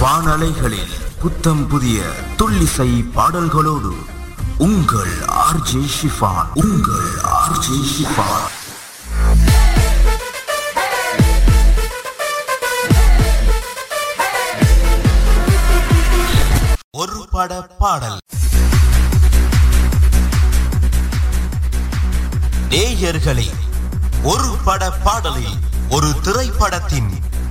வானலைகளில் புத்தம் புதிய துள்ளிசை பாடல்களோடு உங்கள் ஆர்ஜே ஷிஃபான் உங்கள் ஆர்ஜே ஷிஃபான். ஒரு பட பாடல். நேயர்களே ஒரு பட பாடலில் ஒரு திரைப்படத்தின்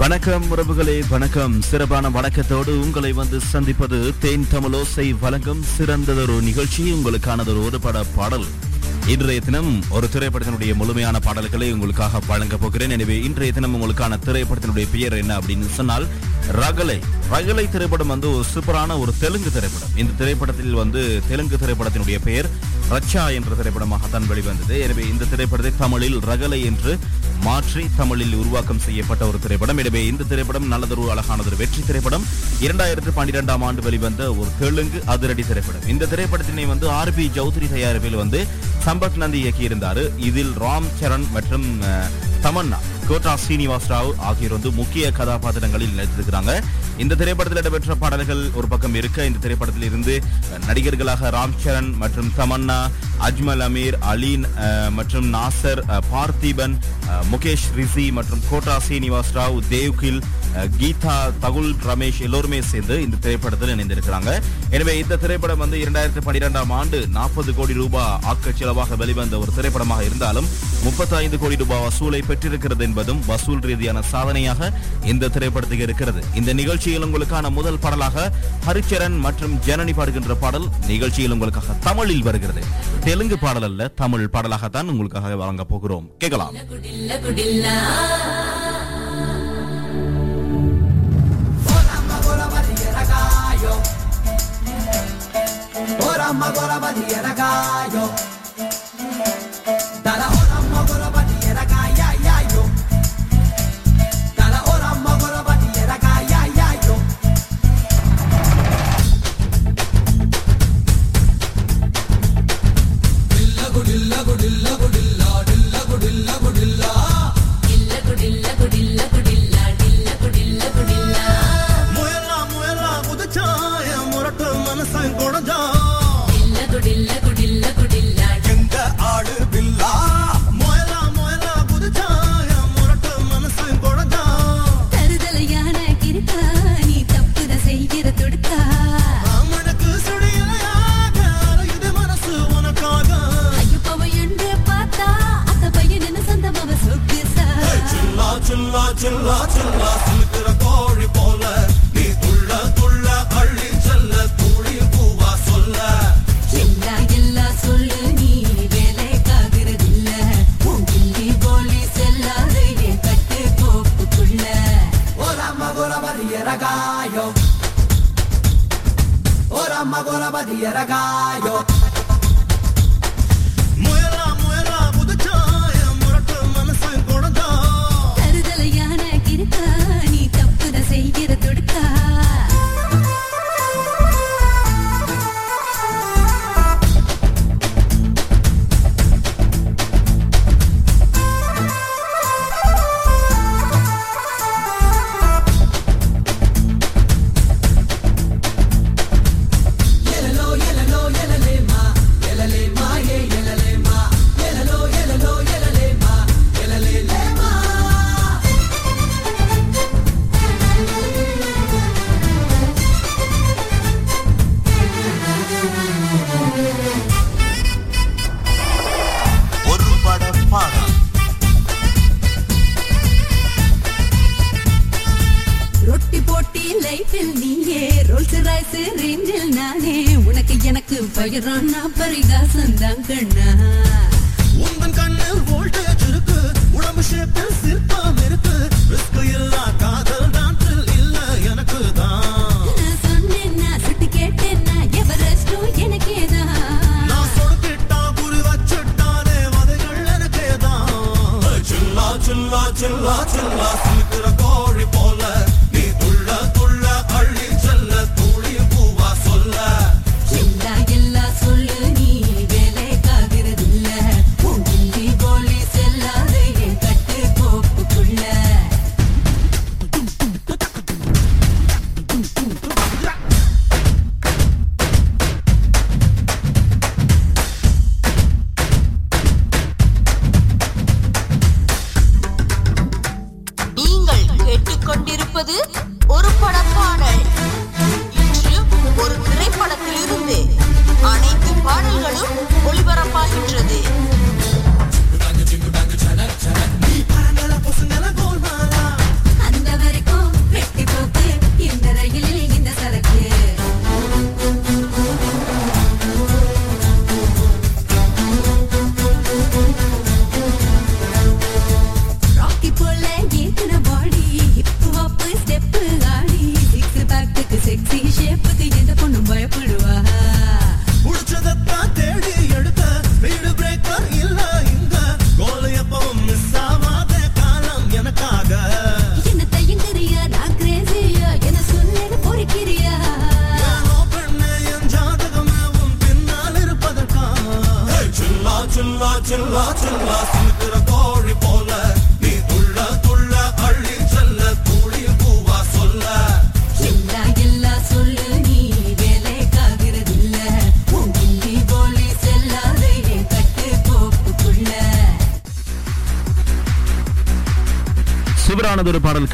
வணக்கம் உறவுகளே வணக்கம். சிறப்பான வணக்கத்தோடு உங்களை வந்து சந்திப்பது தேன் தமிழோசை வழங்கும் சிறந்ததொரு நிகழ்ச்சி உங்களுக்கானதொரு ஒரு பட பாடல். இன்றைய தினம் ஒரு திரைப்படத்தினுடைய முழுமையான பாடல்களை உங்களுக்காக வழங்க போகிறேன். எனவே இன்றைய தினம் உங்களுக்கான திரைப்படத்தினுடைய பெயர் என்ன அப்படின்னு சொன்னால் ரகலை. ரகலை திரைப்படம் வந்து ஒரு சூப்பரான ஒரு தெலுங்கு திரைப்படம். இந்த திரைப்படத்தில் வந்து தெலுங்கு திரைப்படத்தினுடைய பெயர் ரச்சா என்ற திரைப்படமாகத்தான் வெளிவந்தது. எனவே இந்த திரைப்படத்தை தமிழில் ரகலை என்று மாற்றி தமிழில் உருவாக்கம் செய்யப்பட்ட ஒரு திரைப்படம். எனவே இந்த திரைப்படம் நல்லதொரு அழகானதொரு வெற்றி திரைப்படம். இரண்டாயிரத்து பன்னிரெண்டாம் ஆண்டு வெளிவந்த ஒரு தெலுங்கு அதிரடி திரைப்படம். இந்த திரைப்படத்தினை வந்து ஆர் பி சௌத்ரி தயாரிப்பில் வந்து சம்பத் நந்தி இயக்கியிருந்தார். இதில் ராம் சரண் மற்றும் தமன்னா கோட்டா ஸ்ரீனிவாஸ் ராவ் ஆகியோர் வந்து முக்கிய கதாபாத்திரங்களில் நடித்திருக்கிறாங்க. இந்த திரைப்படத்தில் இடம்பெற்ற பாடல்கள் ஒரு பக்கம் இருக்க இந்த திரைப்படத்தில் இருந்து நடிகர்களாக ராம் சரண் மற்றும் தமன்னா அஜ்மல் அமீர் அலீன் மற்றும் நாசர் பார்த்திபன் முகேஷ் ரிசி மற்றும் கோட்டா ஸ்ரீனிவாஸ் ராவ் தேவ்கில் கீதா தகுல் ரமேஷ் எல்லோருமே சேர்ந்து இந்த திரைப்படத்தில் இணைந்திருக்கிறாங்க. எனவே இந்த திரைப்படம் வந்து இரண்டாயிரத்தி பன்னிரெண்டாம் ஆண்டு நாற்பது கோடி ரூபாய் ஆக்க செலவாக வெளிவந்த ஒரு திரைப்படமாக இருந்தாலும் 35 கோடி ரூபாய் வசூலை பெற்றிருக்கிறது என்பதும் வசூல் ரீதியான சாதனையாக இந்த திரைப்படத்துக்கு இருக்கிறது. இந்த நிகழ்ச்சியில் உங்களுக்கான முதல் பாடலாக ஹரிச்சரன் மற்றும் ஜனனி பாடுகின்ற பாடல் நிகழ்ச்சியில் உங்களுக்காக தமிழில் வருகிறது. தெலுங்கு பாடல் அல்ல தமிழ் பாடலாகத்தான் உங்களுக்காக வழங்க போகிறோம். கேட்கலாம். Ramma con la patria da ragazzi.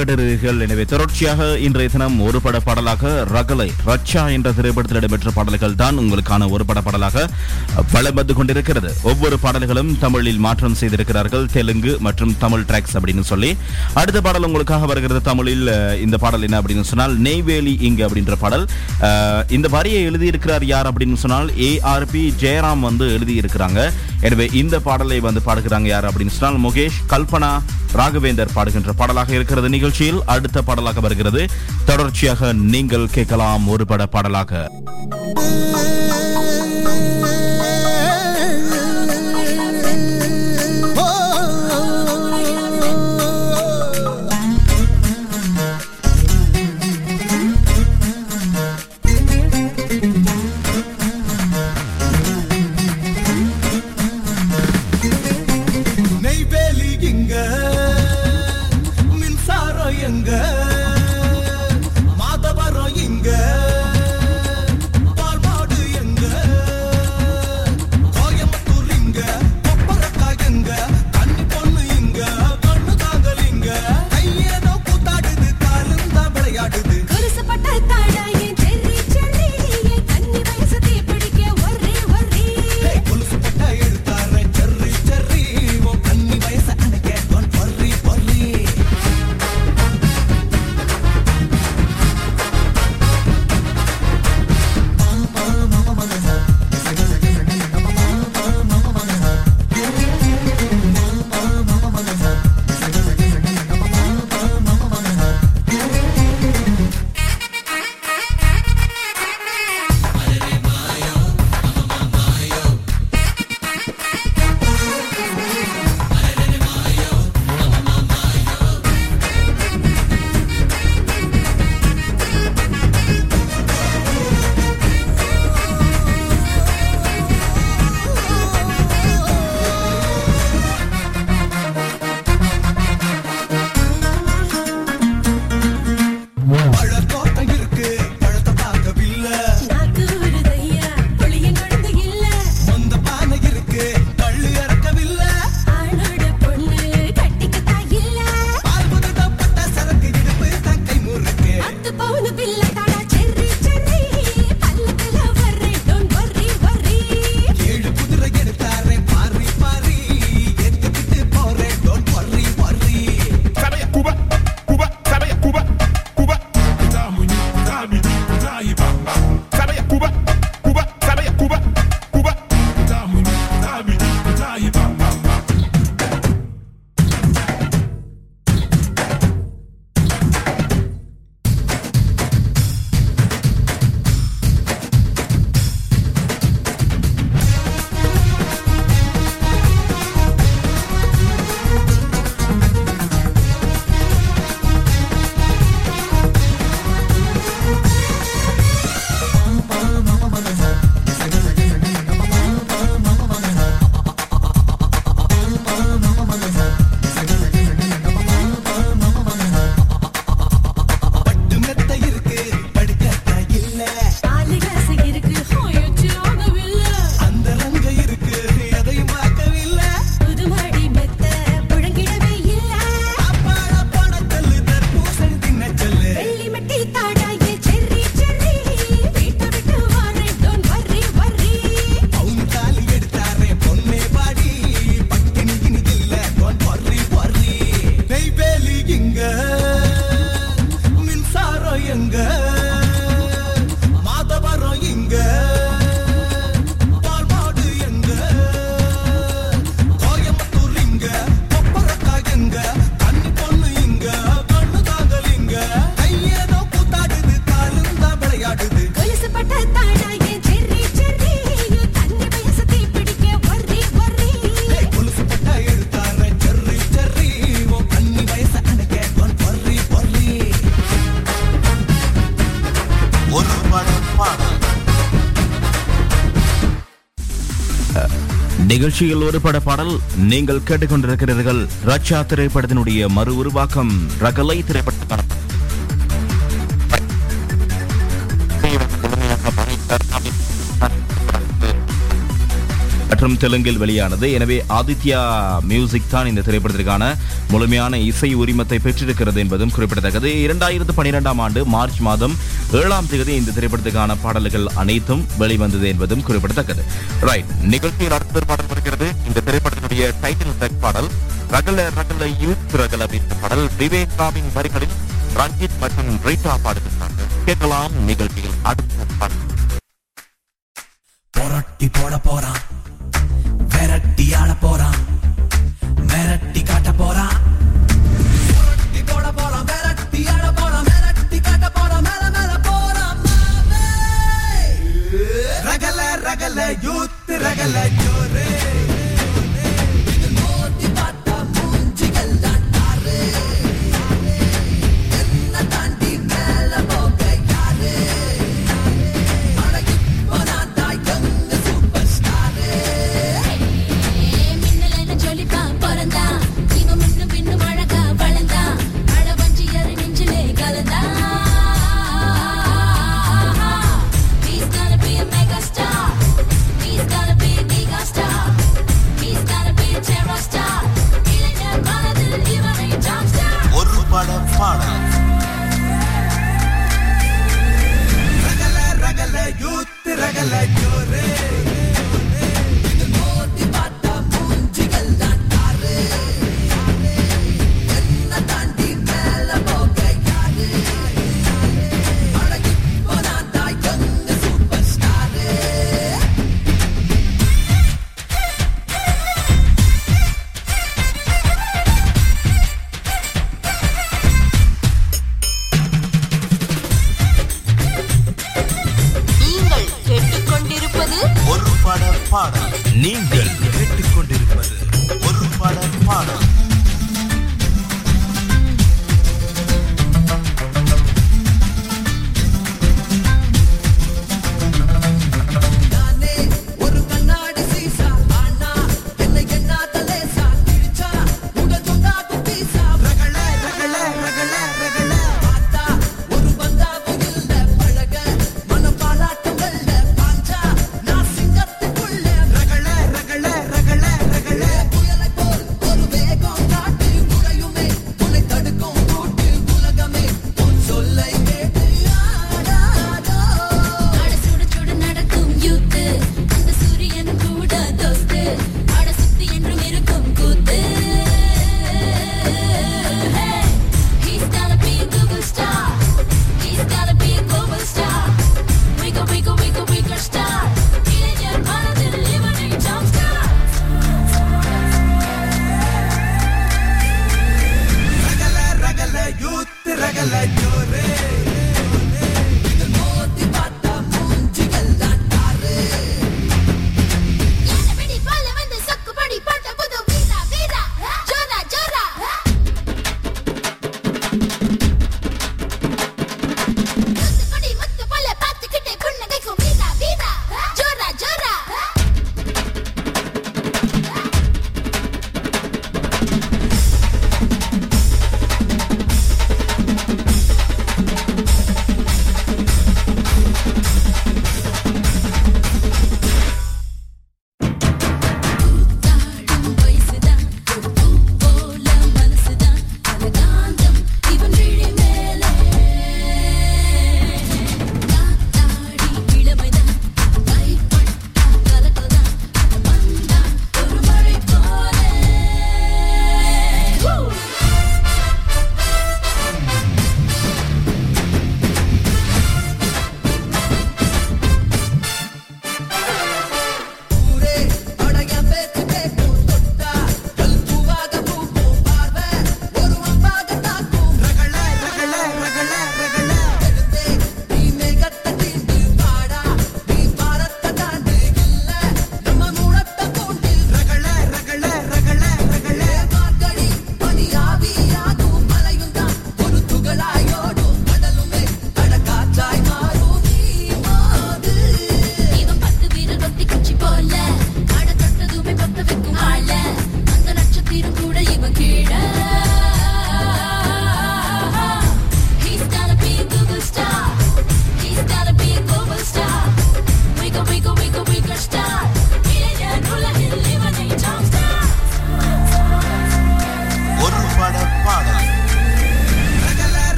கேட்டிருக்கிறீர்கள். எனவே தொடர்ச்சியாக இன்றைய தினம் ஒரு பட பாடலாக ரகலை ரச்சா என்ற திரைப்படத்தில் இடம்பெற்ற பாடல்கள் தான் உங்களுக்கான ஒரு பட பாடலாக வளம் வந்து கொண்டிருக்கிறது. ஒவ்வொரு பாடல்களும் தமிழில் மாற்றம் செய்திருக்கிறார்கள். தெலுங்கு மற்றும் தமிழ் ட்ராக்ஸ் அப்படின்னு சொல்லி. அடுத்த பாடல் உங்களுக்காக வருகிறது தமிழில் இந்த பாடல் என்ன அப்படின்னு சொன்னால் நெய்வேலி இங்கு அப்படின்ற பாடல். இந்த வரியை எழுதியிருக்கிறார் யார் அப்படின்னு சொன்னால் ஏஆர்பி ஜெயராம் வந்து எழுதியிருக்கிறாங்க. எனவே இந்த பாடலை வந்து பாடுகிறாங்க யார் அப்படின்னு சொன்னால் முகேஷ் கல்பனா ராகவேந்தர் பாடுகின்ற பாடலாக இருக்கிறது. நிகழ்ச்சியில் அடுத்த பாடலாக வருகிறது. தொடர்ச்சியாக நீங்கள் கேட்கலாம் ஒரு பட பாடலாக. நிகழ்ச்சியில் ஒரு பட பாடல். நீங்கள் கேட்டுக்கொண்டிருக்கிறீர்கள் ரச்சா திரைப்படத்தினுடைய மறு உருவாக்கம். ரகலை திரைப்படத்துக்கான மற்றும் தெலுங்கில் வெளியானது. எனவே ஆதித்யா மியூசிக் தான் இந்த திரைப்படத்திற்கான முழுமையான இசை உரிமத்தை பெற்றிருக்கிறது என்பதும் குறிப்பிடத்தக்கது. இரண்டாயிரத்து பனிரெண்டாம் ஆண்டு மார்ச் மாதம் ஏழாம் தேதி இந்த திரைப்படத்துக்கான பாடல்கள் அனைத்தும் வெளிவந்தது என்பதும் குறிப்பிடத்தக்கது. ரைட் நிகழ்ச்சியில் அடுத்த பாடல் வருகிறது. இந்த திரைப்படத்தினுடைய டைட்டில் ட்ராக் பாடல் ரகல ரகல யூத் ரகல அப்படின்ற பாடல் விவேகாவின் வரிகளில் ரஞ்சித் மற்றும் ரீட்டா பாடுகின்றாங்க கேட்கலாம் நிகழ்ச்சியில் அடுத்த பாடல். போராட்டி போட போறான். மிரட்டி காட்ட போறான். ஆட போறான். மிரட்டி காட்ட போறான். ரகல ரகல யூத் ரகல ஜோரே.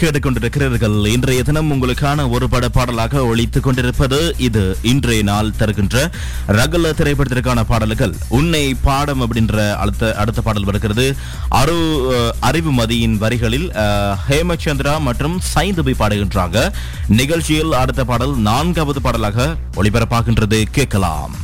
கேட்டுக்கொண்டிருக்கிறீர்கள். இன்றைய தினம் உங்களுக்கான ஒரு பட பாடலாக ஒழித்துக் கொண்டிருப்பது இது. இன்றைய நாள் தருகின்ற ரகல திரைப்படத்திற்கான பாடல்கள். உன்னை பாடம் அப்படின்ற அடுத்த அடுத்த பாடல் வருகிறது. அரு அறிவுமதியின் வரிகளில் ஹேமச்சந்திரா மற்றும் சைந்தபி பாடுகின்றாங்க. நிகழ்ச்சியில் அடுத்த பாடல் நான்காவது பாடலாக ஒளிபரப்பாகின்றது. கேட்கலாம்.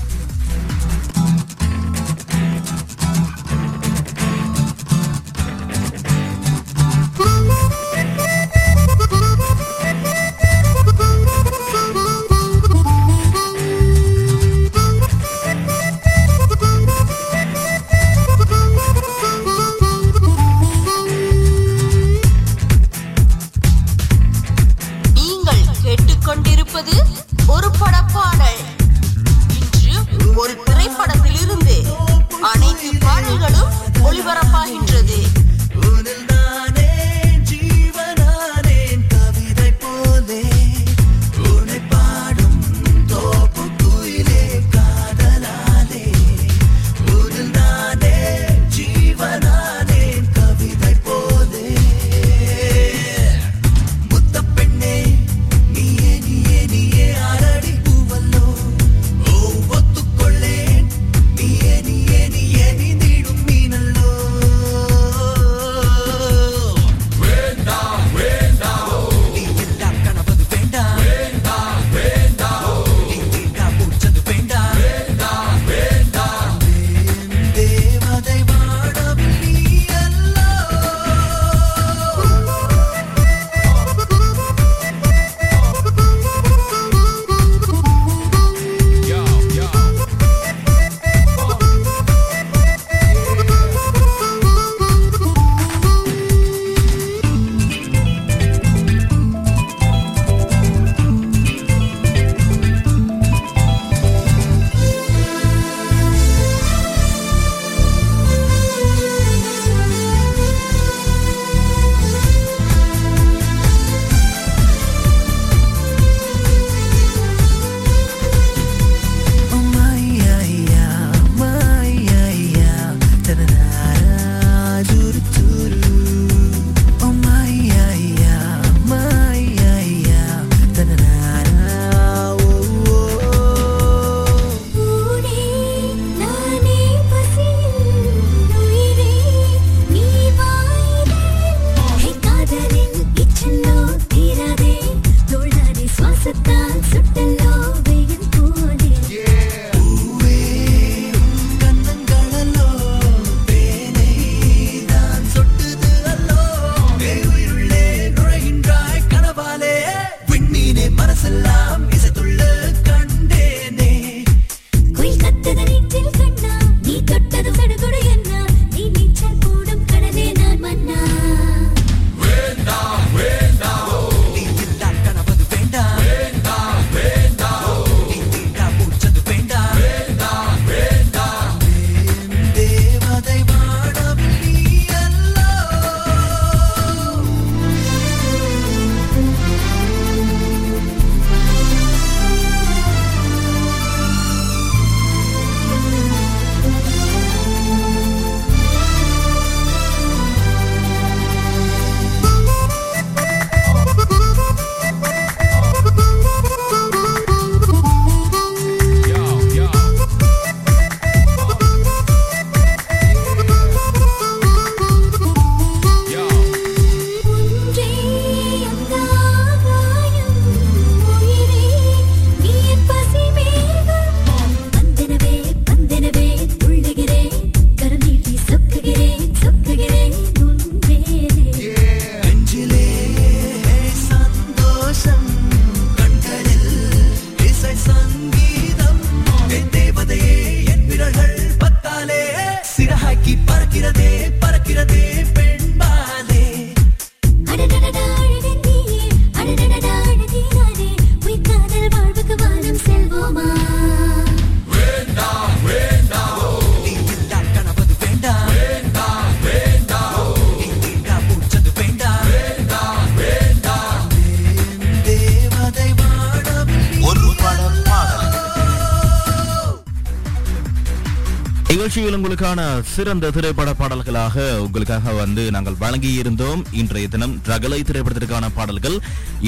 உங்களுக்கான சிறந்த திரைப்பட பாடல்களாக உங்களுக்காக வந்து நாங்கள் வழங்கி இருந்தோம் இன்றைய தினம் ரகலை திரைப்படத்திற்கான பாடல்கள்.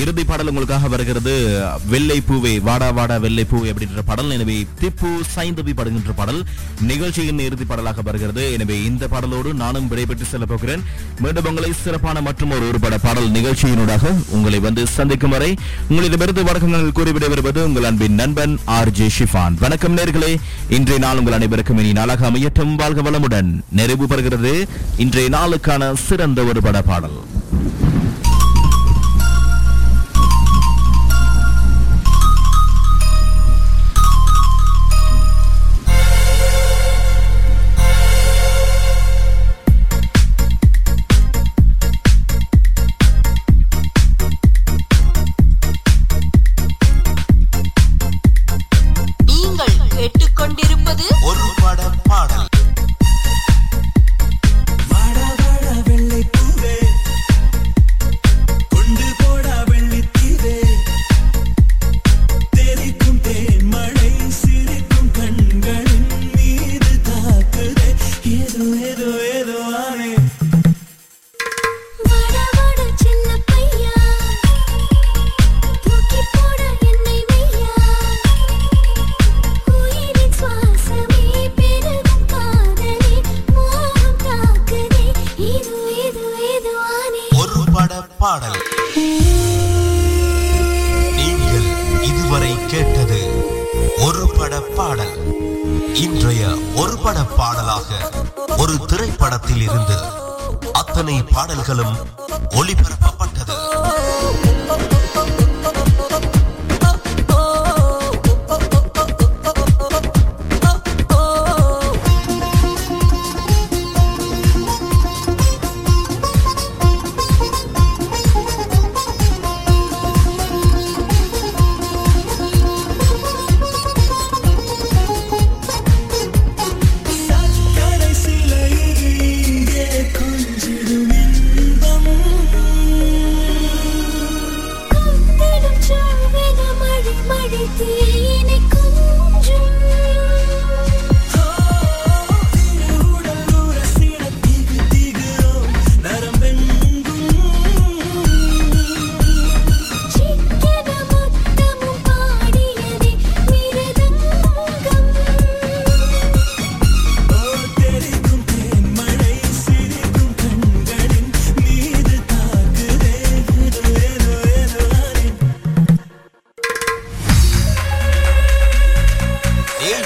இறுதி பாடல் உங்களுக்காக வருகிறது. வெள்ளை பூவே வாடா வாடா வெள்ளை பூவே அப்படின்ற பாடல். எனவே திப்பு சைந்தவி பாடுகின்ற பாடல். நிகழ்ச்சியின் இறுதி பாடலாக வருகிறது. எனவே இந்த பாடலோடு நானும் விடைபெற்று செல்ல போகிறேன். மீண்டும் உங்களை சிறப்பான மற்றும் ஒரு ஒருபட பாடல் நிகழ்ச்சியினூடாக உங்களை வந்து சந்திக்கும் வரை உங்களிடமிருந்து வணக்கங்கள் கூறி விடைபெறுவது உங்கள் அன்பின் நண்பன் ஆர் ஜே ஷிஃபான். வணக்கம் நேர்களே. இன்றைய நாள் உங்கள் அனைவருக்கும் இனி நாளாக அமையட்டும். வாழ்க வளமுடன். நிறைவு பெறுகிறது இன்றைய நாளுக்கான சிறந்த ஒரு பட பாடல்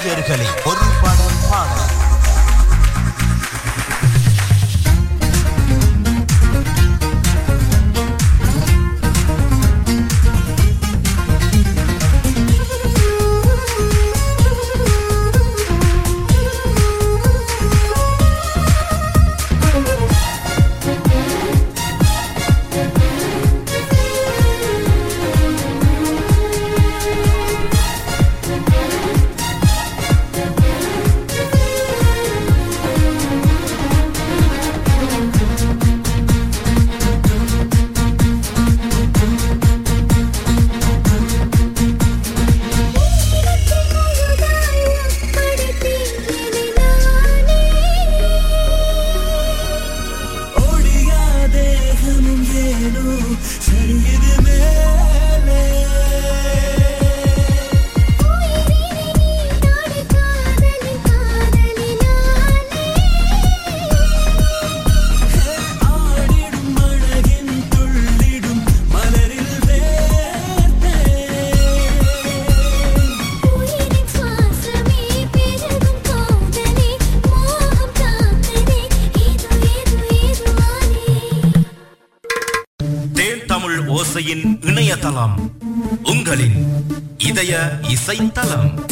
நேயர்களே ஒரு Isa Intalam.